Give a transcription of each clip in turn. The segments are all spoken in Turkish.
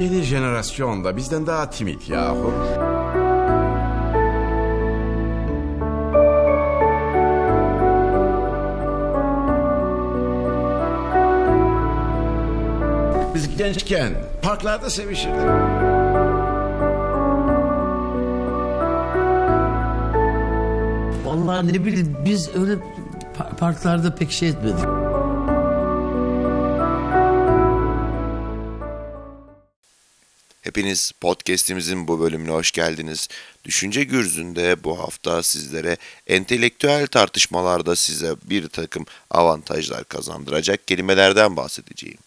yeni jenerasyon da bizden daha timid yahu. Biz gençken parklarda sevişirdik. Vallahi ne bileyim biz öyle pa- parklarda pek şey etmedik. Hepiniz podcast'imizin bu bölümüne hoş geldiniz. Düşünce Gürzü'nde bu hafta sizlere entelektüel tartışmalarda size bir takım avantajlar kazandıracak kelimelerden bahsedeceğim.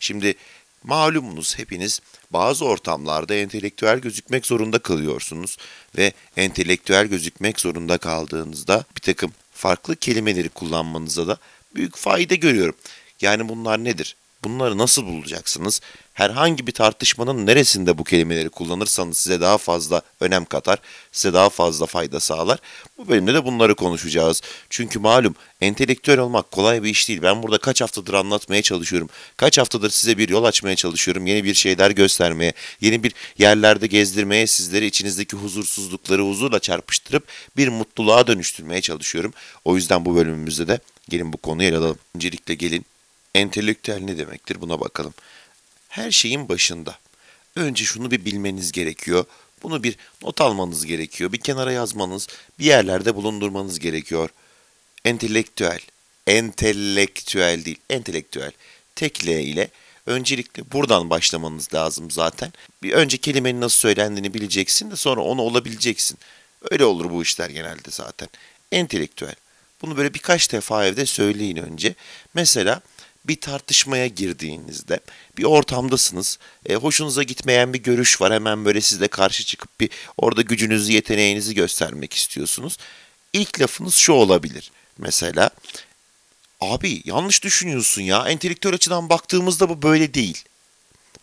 Şimdi malumunuz hepiniz bazı ortamlarda entelektüel gözükmek zorunda kalıyorsunuz ve entelektüel gözükmek zorunda kaldığınızda bir takım farklı kelimeleri kullanmanıza da büyük fayda görüyorum. Yani bunlar nedir? Bunları nasıl bulacaksınız? Herhangi bir tartışmanın neresinde bu kelimeleri kullanırsanız size daha fazla önem katar, size daha fazla fayda sağlar. Bu bölümde de bunları konuşacağız. Çünkü malum entelektüel olmak kolay bir iş değil. Ben burada kaç haftadır anlatmaya çalışıyorum. Kaç haftadır size bir yol açmaya çalışıyorum. Yeni bir şeyler göstermeye, yeni bir yerlerde gezdirmeye, sizleri içinizdeki huzursuzlukları huzurla çarpıştırıp bir mutluluğa dönüştürmeye çalışıyorum. O yüzden bu bölümümüzde de gelin bu konuyu ele alalım. Öncelikle gelin entelektüel ne demektir buna bakalım. Her şeyin başında. Önce şunu bir bilmeniz gerekiyor. Bunu bir not almanız gerekiyor. Bir kenara yazmanız, bir yerlerde bulundurmanız gerekiyor. Entelektüel, entelektüel değil, entelektüel. Tek L ile öncelikle buradan başlamanız lazım zaten. Bir önce kelimenin nasıl söylendiğini bileceksin de sonra onu olabileceksin. Öyle olur bu işler genelde zaten. Entelektüel. Bunu böyle birkaç defa evde söyleyin önce. Mesela bir tartışmaya girdiğinizde bir ortamdasınız. E, hoşunuza gitmeyen bir görüş var. Hemen böyle sizle karşı çıkıp bir orada gücünüzü, yeteneğinizi göstermek istiyorsunuz. İlk lafınız şu olabilir. Mesela abi yanlış düşünüyorsun ya. Entelektüel açıdan baktığımızda bu böyle değil.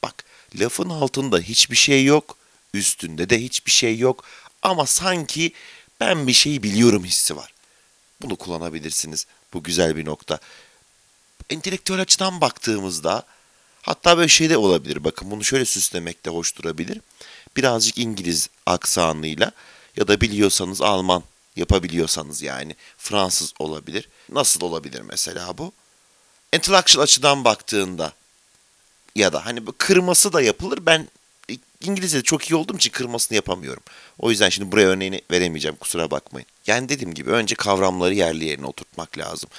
Bak lafın altında hiçbir şey yok. Üstünde de hiçbir şey yok. Ama sanki ben bir şey biliyorum hissi var. Bunu kullanabilirsiniz. Bu güzel bir nokta entelektüel açıdan baktığımızda hatta böyle şey de olabilir. Bakın bunu şöyle süslemek de hoş durabilir. Birazcık İngiliz aksanıyla ya da biliyorsanız Alman yapabiliyorsanız yani Fransız olabilir. Nasıl olabilir mesela bu? Intellectual açıdan baktığında ya da hani kırması da yapılır. Ben İngilizce'de çok iyi olduğum için kırmasını yapamıyorum. O yüzden şimdi buraya örneğini veremeyeceğim kusura bakmayın. Yani dediğim gibi önce kavramları yerli yerine oturtmak lazım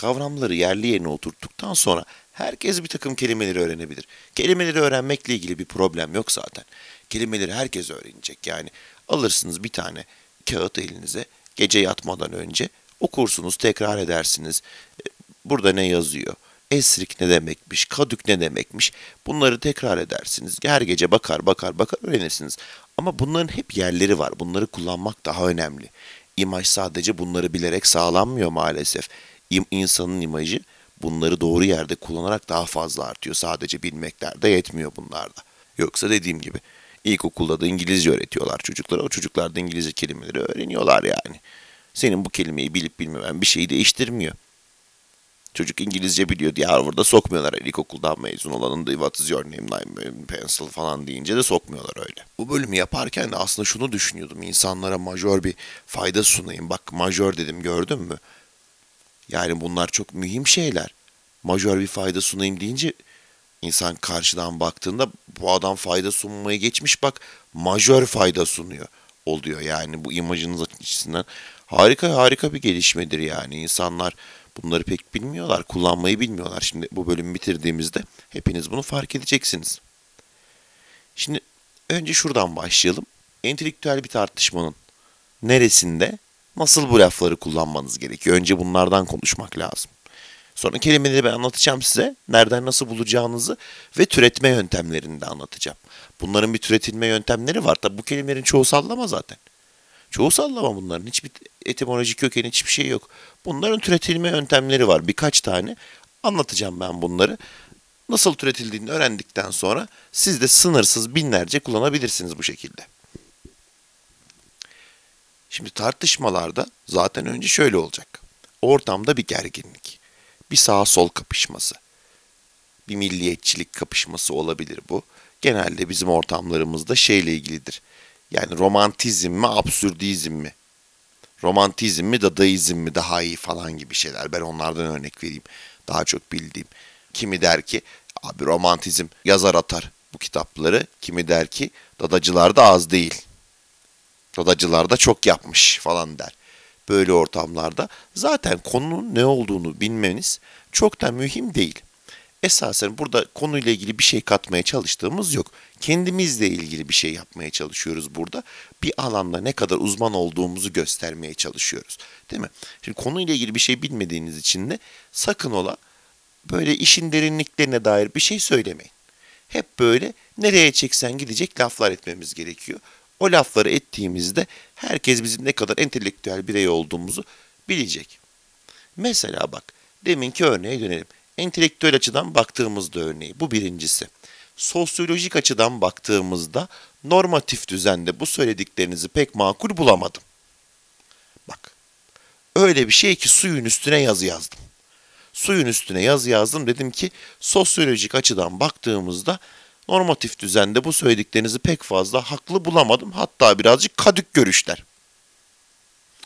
kavramları yerli yerine oturttuktan sonra herkes bir takım kelimeleri öğrenebilir. Kelimeleri öğrenmekle ilgili bir problem yok zaten. Kelimeleri herkes öğrenecek. Yani alırsınız bir tane kağıt elinize gece yatmadan önce okursunuz, tekrar edersiniz. E, burada ne yazıyor? Esrik ne demekmiş, kadük ne demekmiş bunları tekrar edersiniz. Her gece bakar bakar bakar öğrenirsiniz. Ama bunların hep yerleri var. Bunları kullanmak daha önemli. İmaj sadece bunları bilerek sağlanmıyor maalesef insanın imajı bunları doğru yerde kullanarak daha fazla artıyor. Sadece bilmekler de yetmiyor bunlarda. Yoksa dediğim gibi ilkokulda da İngilizce öğretiyorlar çocuklara. O çocuklar da İngilizce kelimeleri öğreniyorlar yani. Senin bu kelimeyi bilip bilmemen bir şeyi değiştirmiyor. Çocuk İngilizce biliyor diye Harvard'a sokmuyorlar. İlkokuldan mezun olanın da what is your name, pencil falan deyince de sokmuyorlar öyle. Bu bölümü yaparken de aslında şunu düşünüyordum. İnsanlara majör bir fayda sunayım. Bak majör dedim gördün mü? Yani bunlar çok mühim şeyler. Majör bir fayda sunayım deyince insan karşıdan baktığında bu adam fayda sunmayı geçmiş bak majör fayda sunuyor oluyor. Yani bu imajınız açısından harika harika bir gelişmedir yani. insanlar bunları pek bilmiyorlar, kullanmayı bilmiyorlar. Şimdi bu bölümü bitirdiğimizde hepiniz bunu fark edeceksiniz. Şimdi önce şuradan başlayalım. Entelektüel bir tartışmanın neresinde nasıl bu lafları kullanmanız gerekiyor? Önce bunlardan konuşmak lazım. Sonra kelimeleri ben anlatacağım size. Nereden nasıl bulacağınızı ve türetme yöntemlerini de anlatacağım. Bunların bir türetilme yöntemleri var. Tabi bu kelimelerin çoğu sallama zaten. Çoğu sallama bunların. Hiçbir etimolojik kökeni hiçbir şey yok. Bunların türetilme yöntemleri var. Birkaç tane. Anlatacağım ben bunları. Nasıl türetildiğini öğrendikten sonra siz de sınırsız binlerce kullanabilirsiniz bu şekilde. Şimdi tartışmalarda zaten önce şöyle olacak. Ortamda bir gerginlik. Bir sağ sol kapışması. Bir milliyetçilik kapışması olabilir bu. Genelde bizim ortamlarımızda şeyle ilgilidir. Yani romantizm mi, absürdizm mi? Romantizm mi, dadaizm mi daha iyi falan gibi şeyler. Ben onlardan örnek vereyim. Daha çok bildiğim. Kimi der ki abi romantizm yazar atar bu kitapları. Kimi der ki dadacılar da az değil. Dadacılar da çok yapmış falan der. Böyle ortamlarda zaten konunun ne olduğunu bilmeniz çok da mühim değil. Esasen burada konuyla ilgili bir şey katmaya çalıştığımız yok. Kendimizle ilgili bir şey yapmaya çalışıyoruz burada. Bir alanda ne kadar uzman olduğumuzu göstermeye çalışıyoruz. Değil mi? Şimdi konuyla ilgili bir şey bilmediğiniz için de sakın ola böyle işin derinliklerine dair bir şey söylemeyin. Hep böyle nereye çeksen gidecek laflar etmemiz gerekiyor. O lafları ettiğimizde herkes bizim ne kadar entelektüel birey olduğumuzu bilecek. Mesela bak deminki örneğe dönelim. Entelektüel açıdan baktığımızda örneği bu birincisi. Sosyolojik açıdan baktığımızda normatif düzende bu söylediklerinizi pek makul bulamadım. Bak öyle bir şey ki suyun üstüne yazı yazdım. Suyun üstüne yazı yazdım dedim ki sosyolojik açıdan baktığımızda normatif düzende bu söylediklerinizi pek fazla haklı bulamadım. Hatta birazcık kadük görüşler.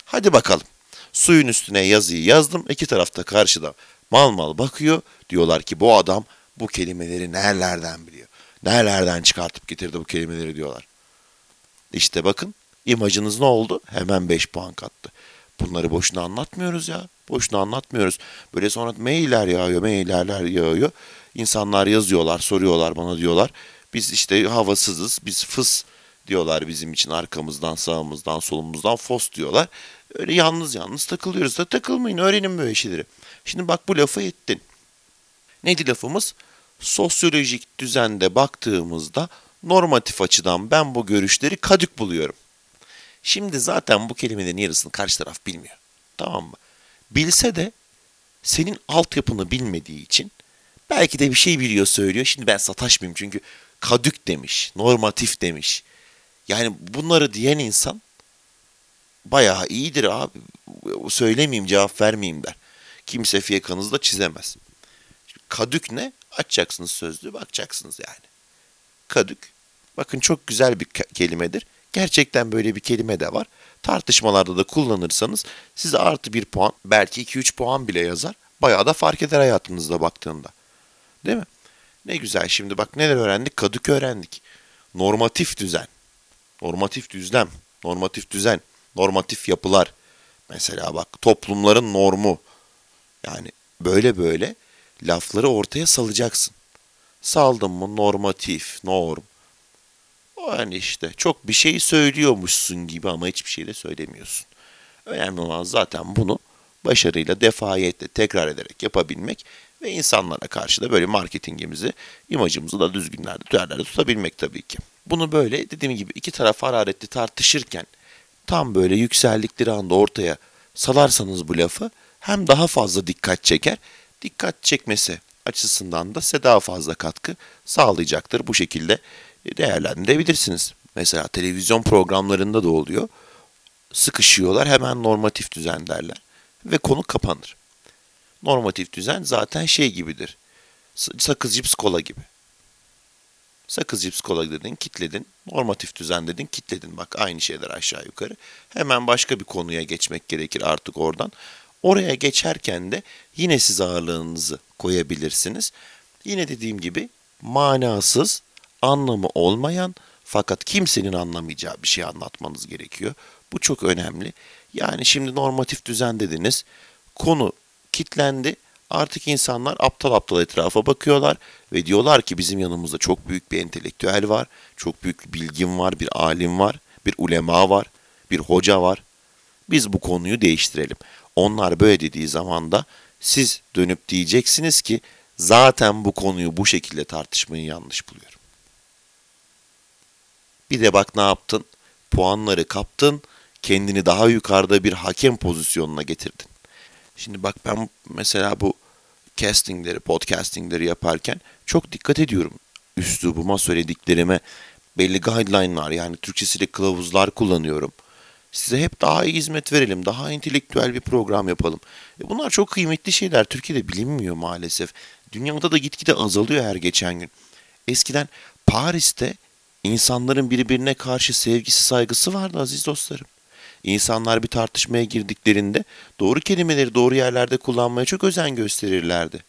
Hadi bakalım. Suyun üstüne yazıyı yazdım. İki tarafta karşıda mal mal bakıyor. Diyorlar ki bu adam bu kelimeleri nerelerden biliyor? Nerelerden çıkartıp getirdi bu kelimeleri diyorlar. İşte bakın imajınız ne oldu? Hemen 5 puan kattı. Bunları boşuna anlatmıyoruz ya. Boşuna anlatmıyoruz. Böyle sonra mailler yağıyor, maillerler yağıyor. İnsanlar yazıyorlar, soruyorlar bana diyorlar. Biz işte havasızız, biz fıs diyorlar bizim için arkamızdan, sağımızdan, solumuzdan fos diyorlar. Öyle yalnız yalnız takılıyoruz da takılmayın, öğrenin böyle şeyleri. Şimdi bak bu lafı ettin. Neydi lafımız? Sosyolojik düzende baktığımızda normatif açıdan ben bu görüşleri kadük buluyorum. Şimdi zaten bu kelimelerin yarısını karşı taraf bilmiyor. Tamam mı? Bilse de senin altyapını bilmediği için belki de bir şey biliyor söylüyor. Şimdi ben sataşmayayım çünkü kadük demiş, normatif demiş. Yani bunları diyen insan bayağı iyidir abi. Söylemeyeyim cevap vermeyeyim der. Kimse fiyakanızı da çizemez. Kadük ne? Açacaksınız sözlüğü bakacaksınız yani. Kadük. Bakın çok güzel bir kelimedir. Gerçekten böyle bir kelime de var. Tartışmalarda da kullanırsanız size artı bir puan belki 2-3 puan bile yazar. Bayağı da fark eder hayatınızda baktığında. Değil mi? Ne güzel şimdi bak neler öğrendik? Kadük öğrendik. Normatif düzen. Normatif düzlem. Normatif düzen. Normatif yapılar. Mesela bak toplumların normu. Yani böyle böyle lafları ortaya salacaksın. Saldın mı normatif, norm. O yani işte çok bir şey söylüyormuşsun gibi ama hiçbir şey de söylemiyorsun. Önemli olan zaten bunu başarıyla, defayetle tekrar ederek yapabilmek ve insanlara karşı da böyle marketingimizi, imajımızı da düzgünlerde, değerlerde tutabilmek tabii ki. Bunu böyle dediğim gibi iki taraf hararetli tartışırken tam böyle yükseldikleri anda ortaya salarsanız bu lafı hem daha fazla dikkat çeker, dikkat çekmesi açısından da size daha fazla katkı sağlayacaktır. Bu şekilde değerlendirebilirsiniz. Mesela televizyon programlarında da oluyor. Sıkışıyorlar hemen normatif düzen derler ve konu kapanır. Normatif düzen zaten şey gibidir. Sakız cips kola gibi. Sakız cips kola dedin, kitledin. Normatif düzen dedin, kitledin. Bak aynı şeyler aşağı yukarı. Hemen başka bir konuya geçmek gerekir artık oradan. Oraya geçerken de yine siz ağırlığınızı koyabilirsiniz. Yine dediğim gibi manasız, anlamı olmayan fakat kimsenin anlamayacağı bir şey anlatmanız gerekiyor. Bu çok önemli. Yani şimdi normatif düzen dediniz. Konu kitlendi. Artık insanlar aptal aptal etrafa bakıyorlar ve diyorlar ki bizim yanımızda çok büyük bir entelektüel var, çok büyük bir bilgim var, bir alim var, bir ulema var, bir hoca var. Biz bu konuyu değiştirelim. Onlar böyle dediği zaman da siz dönüp diyeceksiniz ki zaten bu konuyu bu şekilde tartışmayı yanlış buluyorum. Bir de bak ne yaptın? Puanları kaptın, kendini daha yukarıda bir hakem pozisyonuna getirdin. Şimdi bak ben mesela bu castingleri, podcastingleri yaparken çok dikkat ediyorum. Üslubuma, söylediklerime belli guideline'lar yani Türkçesiyle kılavuzlar kullanıyorum. Size hep daha iyi hizmet verelim, daha entelektüel bir program yapalım. E bunlar çok kıymetli şeyler. Türkiye'de bilinmiyor maalesef. Dünyada da gitgide azalıyor her geçen gün. Eskiden Paris'te insanların birbirine karşı sevgisi saygısı vardı aziz dostlarım. İnsanlar bir tartışmaya girdiklerinde doğru kelimeleri doğru yerlerde kullanmaya çok özen gösterirlerdi.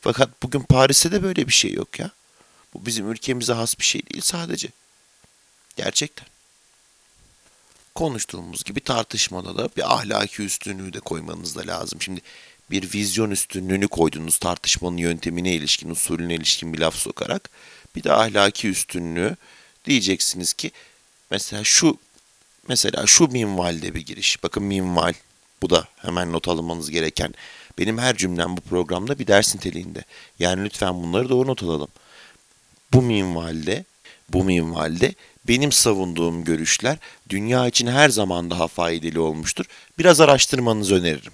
Fakat bugün Paris'te de böyle bir şey yok ya. Bu bizim ülkemize has bir şey değil sadece. Gerçekten. Konuştuğumuz gibi tartışmada da bir ahlaki üstünlüğü de koymanız da lazım. Şimdi bir vizyon üstünlüğünü koydunuz tartışmanın yöntemine ilişkin, usulüne ilişkin bir laf sokarak. Bir de ahlaki üstünlüğü diyeceksiniz ki mesela şu mesela şu minvalde bir giriş. Bakın minval bu da hemen not almanız gereken. Benim her cümlem bu programda bir ders niteliğinde. Yani lütfen bunları doğru not alalım. Bu minvalde, bu minvalde benim savunduğum görüşler dünya için her zaman daha faydalı olmuştur. Biraz araştırmanızı öneririm.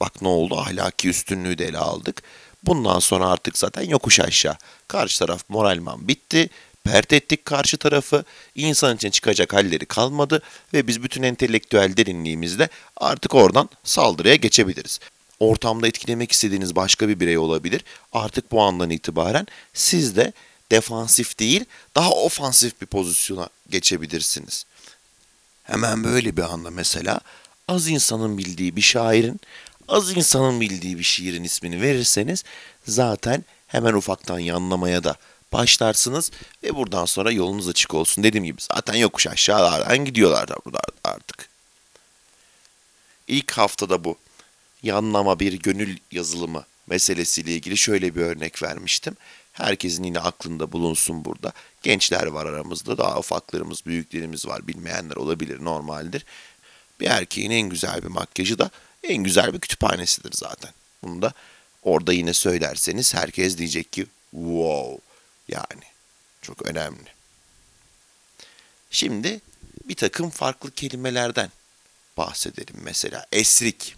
Bak ne oldu ahlaki üstünlüğü de ele aldık. Bundan sonra artık zaten yokuş aşağı. Karşı taraf moralman bitti. Pert ettik karşı tarafı. İnsan için çıkacak halleri kalmadı. Ve biz bütün entelektüel derinliğimizle artık oradan saldırıya geçebiliriz. Ortamda etkilemek istediğiniz başka bir birey olabilir. Artık bu andan itibaren siz de defansif değil daha ofansif bir pozisyona geçebilirsiniz. Hemen böyle bir anda mesela az insanın bildiği bir şairin, az insanın bildiği bir şiirin ismini verirseniz zaten hemen ufaktan yanlamaya da başlarsınız ve buradan sonra yolunuz açık olsun. Dediğim gibi zaten yokuş aşağılardan gidiyorlar da burada artık. İlk haftada bu yanlama bir gönül yazılımı meselesiyle ilgili şöyle bir örnek vermiştim. Herkesin yine aklında bulunsun burada. Gençler var aramızda, daha ufaklarımız, büyüklerimiz var. Bilmeyenler olabilir, normaldir. Bir erkeğin en güzel bir makyajı da en güzel bir kütüphanesidir zaten. Bunu da orada yine söylerseniz herkes diyecek ki wow yani çok önemli. Şimdi bir takım farklı kelimelerden bahsedelim mesela. Esrik,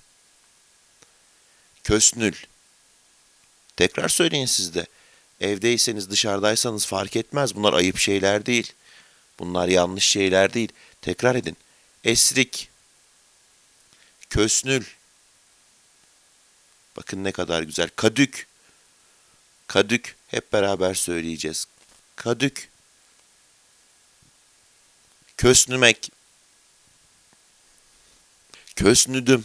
kösnül. Tekrar söyleyin siz de. Evdeyseniz dışarıdaysanız fark etmez. Bunlar ayıp şeyler değil. Bunlar yanlış şeyler değil. Tekrar edin. Esrik. Kösnül. Bakın ne kadar güzel. Kadük. Kadük. Hep beraber söyleyeceğiz. Kadük. Kösnümek. Kösnüdüm.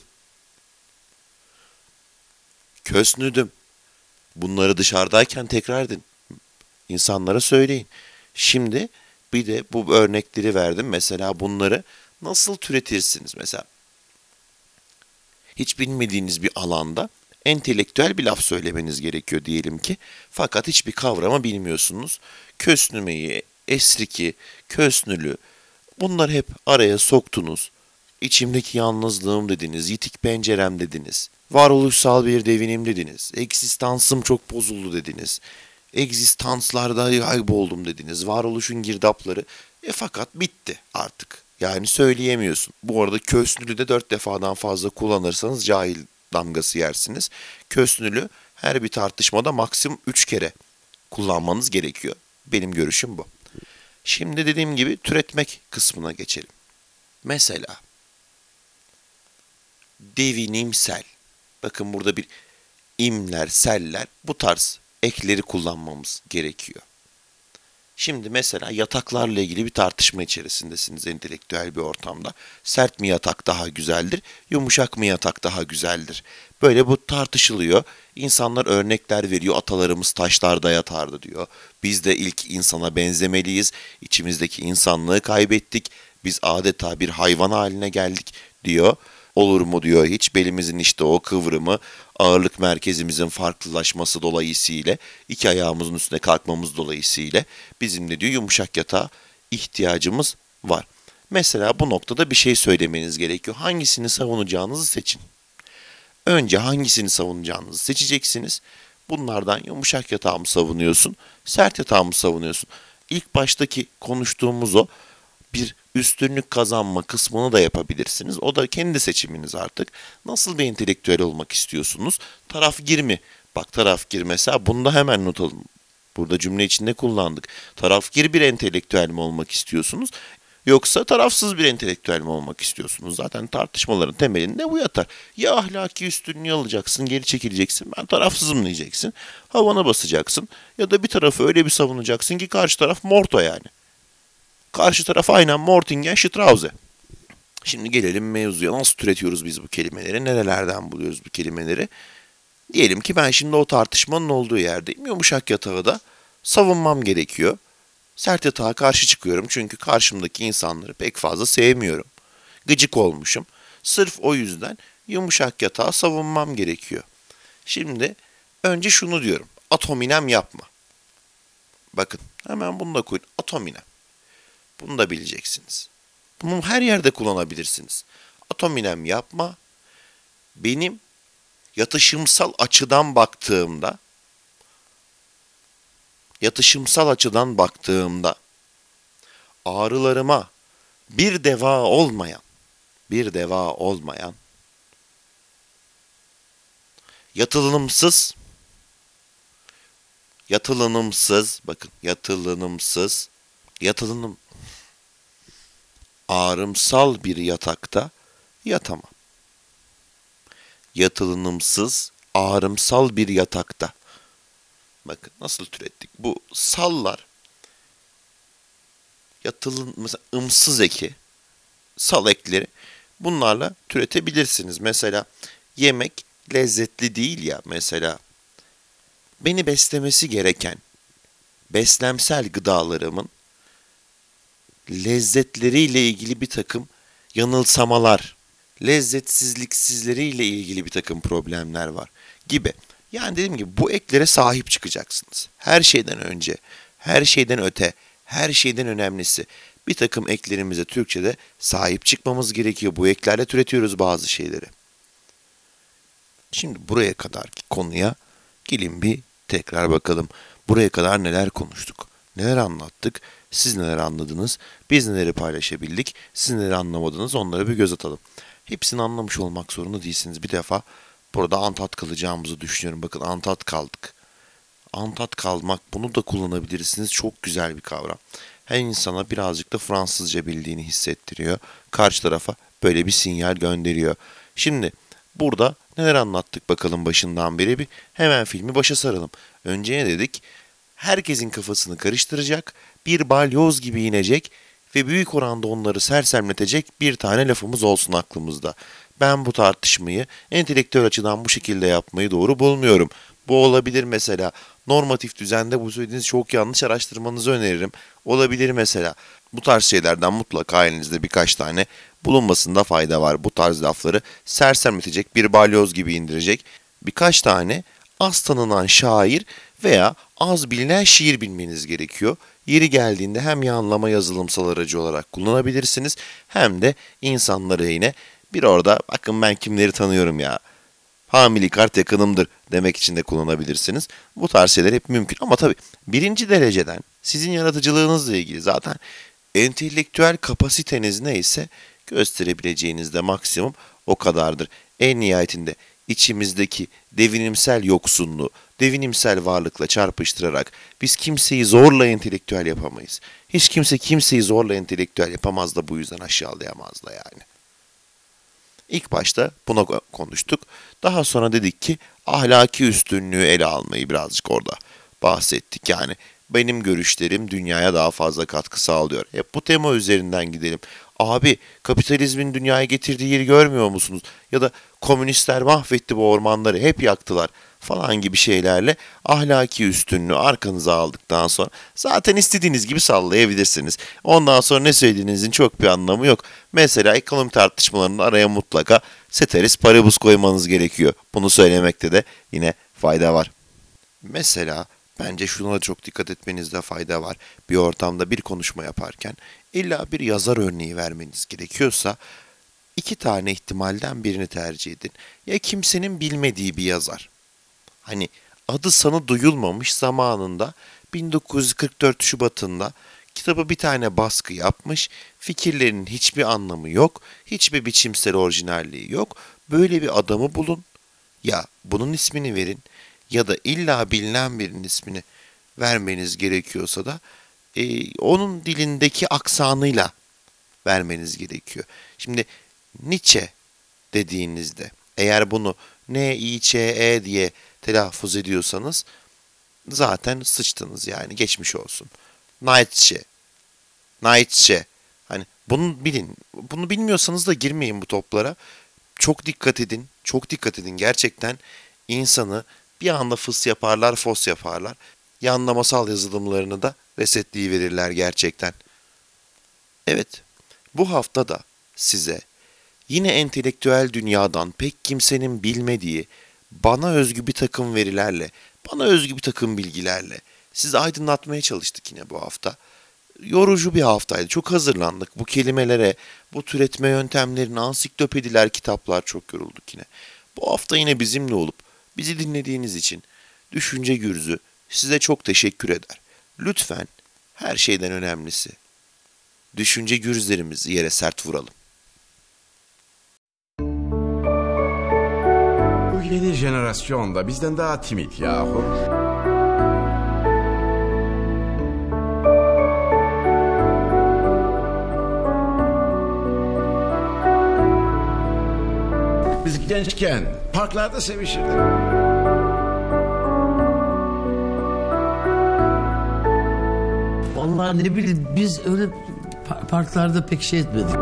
Kösnüdüm. Bunları dışarıdayken tekrar edin. İnsanlara söyleyin. Şimdi bir de bu örnekleri verdim. Mesela bunları nasıl türetirsiniz? Mesela hiç bilmediğiniz bir alanda entelektüel bir laf söylemeniz gerekiyor diyelim ki. Fakat hiçbir kavramı bilmiyorsunuz. Kösnümeyi, esriki, kösnülü bunları hep araya soktunuz. İçimdeki yalnızlığım dediniz, yitik pencerem dediniz. Varoluşsal bir devinim dediniz. Eksistansım çok bozuldu dediniz. Egzistanslarda kayboldum dediniz. Varoluşun girdapları. E fakat bitti artık. Yani söyleyemiyorsun. Bu arada kösnülü de dört defadan fazla kullanırsanız cahil damgası yersiniz. Kösnülü her bir tartışmada maksimum üç kere kullanmanız gerekiyor. Benim görüşüm bu. Şimdi dediğim gibi türetmek kısmına geçelim. Mesela devinimsel. Bakın burada bir imler, seller bu tarz ekleri kullanmamız gerekiyor. Şimdi mesela yataklarla ilgili bir tartışma içerisindesiniz entelektüel bir ortamda. Sert mi yatak daha güzeldir, yumuşak mı yatak daha güzeldir? Böyle bu tartışılıyor. İnsanlar örnekler veriyor. Atalarımız taşlarda yatardı diyor. Biz de ilk insana benzemeliyiz. İçimizdeki insanlığı kaybettik. Biz adeta bir hayvan haline geldik diyor. Olur mu diyor hiç belimizin işte o kıvrımı ağırlık merkezimizin farklılaşması dolayısıyla iki ayağımızın üstüne kalkmamız dolayısıyla bizim de diyor yumuşak yatağa ihtiyacımız var. Mesela bu noktada bir şey söylemeniz gerekiyor. Hangisini savunacağınızı seçin. Önce hangisini savunacağınızı seçeceksiniz. Bunlardan yumuşak yatağı mı savunuyorsun, sert yatağı mı savunuyorsun? İlk baştaki konuştuğumuz o bir üstünlük kazanma kısmını da yapabilirsiniz. O da kendi seçiminiz artık. Nasıl bir entelektüel olmak istiyorsunuz? Taraf gir mi? Bak taraf gir mesela bunu da hemen not alın. Burada cümle içinde kullandık. Taraf gir bir entelektüel mi olmak istiyorsunuz? Yoksa tarafsız bir entelektüel mi olmak istiyorsunuz? Zaten tartışmaların temelinde bu yatar. Ya ahlaki üstünlüğü alacaksın, geri çekileceksin. Ben tarafsızım diyeceksin. Havana basacaksın. Ya da bir tarafı öyle bir savunacaksın ki karşı taraf morto yani. Karşı taraf aynen Mortingen, Strauze. Şimdi gelelim mevzuya. Nasıl türetiyoruz biz bu kelimeleri? Nerelerden buluyoruz bu kelimeleri? Diyelim ki ben şimdi o tartışmanın olduğu yerdeyim. Yumuşak yatağı da savunmam gerekiyor. Sert yatağa karşı çıkıyorum çünkü karşımdaki insanları pek fazla sevmiyorum. Gıcık olmuşum. Sırf o yüzden yumuşak yatağı savunmam gerekiyor. Şimdi önce şunu diyorum. Atominem yapma. Bakın hemen bunu da koyun. Atominem. Bunu da bileceksiniz. Bunu her yerde kullanabilirsiniz. Atominem yapma. Benim yatışımsal açıdan baktığımda yatışımsal açıdan baktığımda ağrılarıma bir deva olmayan bir deva olmayan yatılımsız yatılımsız bakın yatılımsız yatılım ağrımsal bir yatakta yatamam. Yatılımsız ağrımsal bir yatakta. Bakın nasıl türettik. Bu sallar yatılın mesela ımsız eki sal ekleri bunlarla türetebilirsiniz. Mesela yemek lezzetli değil ya mesela beni beslemesi gereken beslemsel gıdalarımın lezzetleriyle ilgili bir takım yanılsamalar, lezzetsizliksizleriyle ilgili bir takım problemler var gibi. Yani dediğim gibi bu eklere sahip çıkacaksınız. Her şeyden önce, her şeyden öte, her şeyden önemlisi bir takım eklerimize Türkçe'de sahip çıkmamız gerekiyor. Bu eklerle türetiyoruz bazı şeyleri. Şimdi buraya kadarki konuya gelin bir tekrar bakalım. Buraya kadar neler konuştuk, neler anlattık, siz neler anladınız, biz neleri paylaşabildik, siz neleri anlamadınız onlara bir göz atalım. Hepsini anlamış olmak zorunda değilsiniz. Bir defa burada antat kalacağımızı düşünüyorum. Bakın antat kaldık. Antat kalmak bunu da kullanabilirsiniz. Çok güzel bir kavram. Her insana birazcık da Fransızca bildiğini hissettiriyor. Karşı tarafa böyle bir sinyal gönderiyor. Şimdi burada neler anlattık bakalım başından beri bir hemen filmi başa saralım. Önce ne dedik? Herkesin kafasını karıştıracak, bir balyoz gibi inecek ve büyük oranda onları sersemletecek bir tane lafımız olsun aklımızda. Ben bu tartışmayı entelektüel açıdan bu şekilde yapmayı doğru bulmuyorum. Bu olabilir mesela. Normatif düzende bu söylediğiniz çok yanlış araştırmanızı öneririm. Olabilir mesela. Bu tarz şeylerden mutlaka elinizde birkaç tane bulunmasında fayda var. Bu tarz lafları sersemletecek bir balyoz gibi indirecek birkaç tane az tanınan şair veya az bilinen şiir bilmeniz gerekiyor. Yeri geldiğinde hem yanlama yazılımsal aracı olarak kullanabilirsiniz hem de insanları yine bir orada bakın ben kimleri tanıyorum ya hamili kart yakınımdır demek için de kullanabilirsiniz. Bu tarz şeyler hep mümkün ama tabii birinci dereceden sizin yaratıcılığınızla ilgili zaten entelektüel kapasiteniz neyse gösterebileceğiniz de maksimum o kadardır. En nihayetinde içimizdeki devinimsel yoksunluğu, devinimsel varlıkla çarpıştırarak biz kimseyi zorla entelektüel yapamayız. Hiç kimse kimseyi zorla entelektüel yapamaz da bu yüzden aşağılayamaz da yani. İlk başta buna konuştuk. Daha sonra dedik ki ahlaki üstünlüğü ele almayı birazcık orada bahsettik. Yani benim görüşlerim dünyaya daha fazla katkı sağlıyor. Hep bu tema üzerinden gidelim. Abi kapitalizmin dünyaya getirdiği yeri görmüyor musunuz? Ya da komünistler mahvetti bu ormanları hep yaktılar falan gibi şeylerle ahlaki üstünlüğü arkanıza aldıktan sonra zaten istediğiniz gibi sallayabilirsiniz. Ondan sonra ne söylediğinizin çok bir anlamı yok. Mesela ekonomi tartışmalarının araya mutlaka seteris paribus koymanız gerekiyor. Bunu söylemekte de yine fayda var. Mesela bence şuna da çok dikkat etmenizde fayda var. Bir ortamda bir konuşma yaparken illa bir yazar örneği vermeniz gerekiyorsa iki tane ihtimalden birini tercih edin. Ya kimsenin bilmediği bir yazar. Hani adı sanı duyulmamış zamanında 1944 Şubat'ında kitabı bir tane baskı yapmış, fikirlerinin hiçbir anlamı yok, hiçbir biçimsel orijinalliği yok. Böyle bir adamı bulun. Ya bunun ismini verin ya da illa bilinen birinin ismini vermeniz gerekiyorsa da e, onun dilindeki aksanıyla vermeniz gerekiyor. Şimdi Nietzsche dediğinizde eğer bunu N I Ç E diye telaffuz ediyorsanız zaten sıçtınız yani geçmiş olsun. Nietzsche. Nietzsche. Hani bunu bilin. Bunu bilmiyorsanız da girmeyin bu toplara. Çok dikkat edin. Çok dikkat edin. Gerçekten insanı bir anda fıs yaparlar, fos yaparlar. Yanlamasal yazılımlarını da resetleyiverirler gerçekten. Evet, bu hafta da size yine entelektüel dünyadan pek kimsenin bilmediği bana özgü bir takım verilerle, bana özgü bir takım bilgilerle sizi aydınlatmaya çalıştık yine bu hafta. Yorucu bir haftaydı. Çok hazırlandık. Bu kelimelere, bu türetme yöntemlerine, ansiklopediler, kitaplar çok yorulduk yine. Bu hafta yine bizimle olup bizi dinlediğiniz için Düşünce Gürzü size çok teşekkür eder. Lütfen her şeyden önemlisi düşünce gürzlerimizi yere sert vuralım. Bu yeni jenerasyon da bizden daha timid yahu. Gençken parklarda sevişirdik. Vallahi ne bileyim biz öyle pa- parklarda pek şey etmedik.